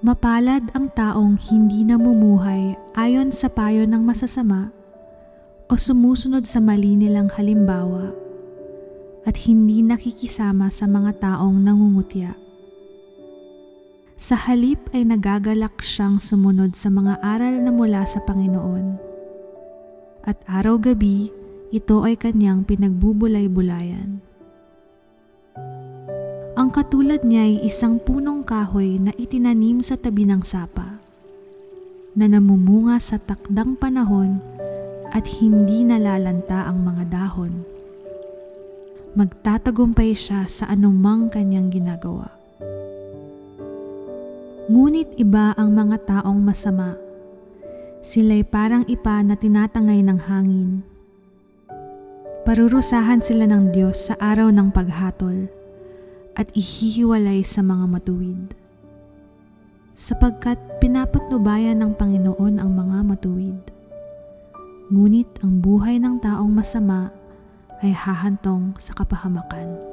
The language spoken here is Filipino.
Mapalad ang taong hindi namumuhay ayon sa payo ng masasama o sumusunod sa mali nilang halimbawa at hindi nakikisama sa mga taong nangungutya. Sa halip ay nagagalak siyang sumunod sa mga aral na mula sa Panginoon. At araw-gabi, ito ay kanyang pinagbubulay-bulayan. Ang katulad niya ay isang punong kahoy na itinanim sa tabi ng sapa, na namumunga sa takdang panahon at hindi nalalanta ang mga dahon. Magtatagumpay siya sa anumang kanyang ginagawa. Ngunit iba ang mga taong masama. Sila'y parang ipa na tinatangay ng hangin. Parurusahan sila ng Diyos sa araw ng paghatol at ihihiwalay sa mga matuwid. Sapagkat pinapatnubayan ng Panginoon ang mga matuwid. Ngunit ang buhay ng taong masama ay hahantong sa kapahamakan.